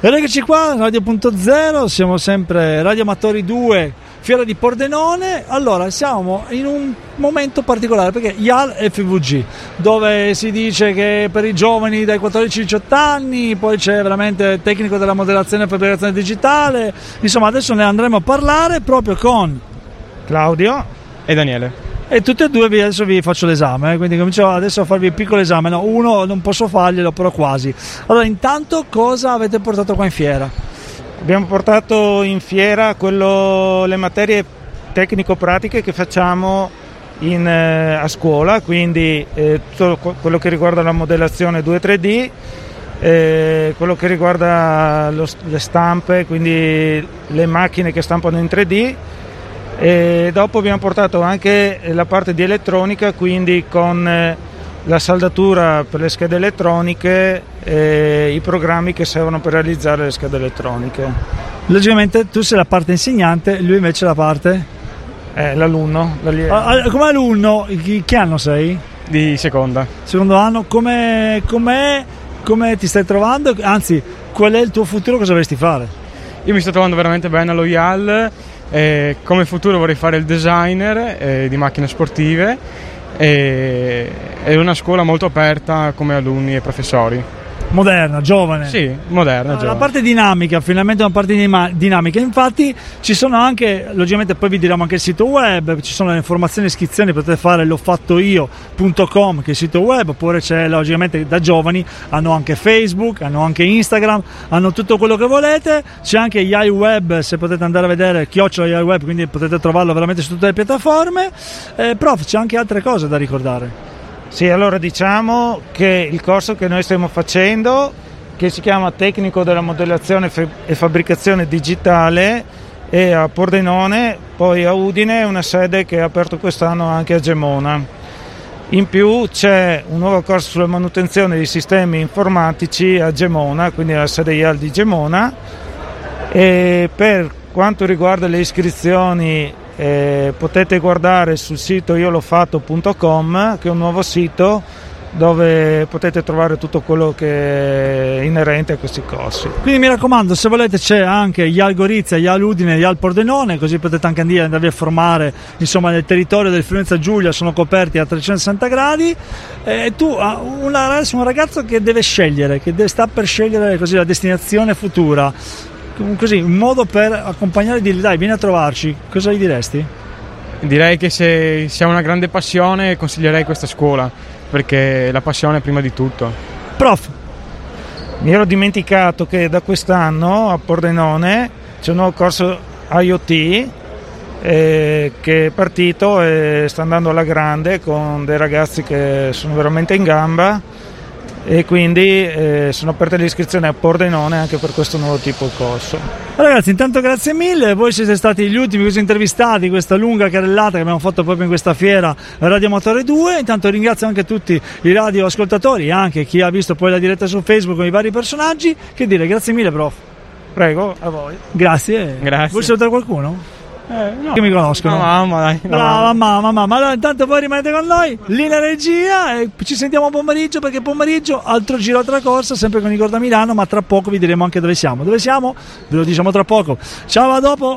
Ed eccoci qua, Radio.0, siamo sempre Radio Amatori 2, Fiera di Pordenone. Allora, siamo in un momento particolare perché IAL FVG, dove si dice che per i giovani dai 14 ai 18 anni, poi c'è veramente il tecnico della modellazione e fabbricazione digitale. Insomma, adesso ne andremo a parlare proprio con Claudio e Daniele. E tutti e due adesso vi faccio l'esame, eh, quindi comincio adesso a farvi il piccolo esame. No, uno non posso farglielo, però quasi. Allora, intanto cosa avete portato qua in fiera? abbiamo portato in fiera quello- le materie tecnico-pratiche che facciamo in, eh, a scuola, quindi eh, tutto que- quello che riguarda la modellazione 2-3D, eh, quello che riguarda lo le stampe, quindi le macchine che stampano in 3D. E dopo abbiamo portato anche la parte di elettronica, quindi con eh, la saldatura per le schede elettroniche e i programmi che servono per realizzare le schede elettroniche. Logicamente tu sei la parte insegnante, lui invece la parte... Eh, l'alunno, Ah, ah, Come alunno, che anno sei? Di seconda. Secondo anno, come, com'è- come ti stai trovando? Anzi, qual è il tuo futuro, cosa vorresti fare? Io mi sto trovando veramente bene allo IAL. E come futuro vorrei fare il designer eh, di macchine sportive. E, è una scuola molto aperta come alunni e professori. Moderna, giovane. Sì, moderna. Ah, La giovane. parte dinamica, finalmente una parte dinamica. Infatti ci sono anche, logicamente poi vi diremo anche il sito web, ci sono le informazioni e iscrizioni, potete fare l'hofattoio.com che è il sito web, oppure c'è logicamente da giovani, hanno anche Facebook, hanno anche Instagram, hanno tutto quello che volete, c'è anche Yai Web, se potete andare a vedere, chiocciola Yai Web, quindi potete trovarlo veramente su tutte le piattaforme. Eh, prof, c'è anche altre cose da ricordare. Sì, allora diciamo che il corso che noi stiamo facendo, che si chiama Tecnico della modellazione e fabbricazione digitale, è a Pordenone, poi a Udine, una sede che ha aperto quest'anno anche a Gemona. In più c'è un nuovo corso sulla manutenzione dei sistemi informatici a Gemona, quindi alla sede IAL di Gemona. E per quanto riguarda le iscrizioni eh, potete guardare sul sito iolofatto.com che è un nuovo sito dove potete trovare tutto quello che è inerente a questi corsi. Quindi mi raccomando, se volete c'è anche Ial Gorizia, Ial Udine, Ial Pordenone, così potete anche andarvi a formare insomma, nel territorio del Friulenza Giulia, sono coperti a 360 gradi. E tu, ah, una, un ragazzo che deve scegliere, che sta per scegliere così, la destinazione futura, così, un modo per accompagnare e dirgli dai, vieni a trovarci, cosa gli diresti? Direi che se, se ha una grande passione consiglierei questa scuola, perché la passione è prima di tutto. Prof, Mi ero dimenticato che da quest'anno a Pordenone c'è un nuovo corso IoT eh, che è partito e sta andando alla grande con dei ragazzi che sono veramente in gamba e quindi eh, sono aperte le iscrizioni a Pordenone anche per questo nuovo tipo di corso. Ragazzi, intanto grazie mille, voi siete stati gli ultimi così intervistati in questa lunga carrellata che abbiamo fatto proprio in questa fiera Radio Motore 2. Intanto ringrazio anche tutti i radioascoltatori e anche chi ha visto poi la diretta su Facebook con i vari personaggi. Che dire, grazie mille prof. Prego, a voi. Grazie. Grazie. Vuoi salutare qualcuno? Eh, no. Che mi conoscono. No, mamma, dai. no, Brava mamma. mamma. Allora intanto voi rimanete con noi, linea regia e ci sentiamo pomeriggio perché pomeriggio altro giro, altra corsa, sempre con Igor da Milano, ma tra poco vi diremo anche dove siamo. Dove siamo? Ve lo diciamo tra poco. Ciao, a dopo.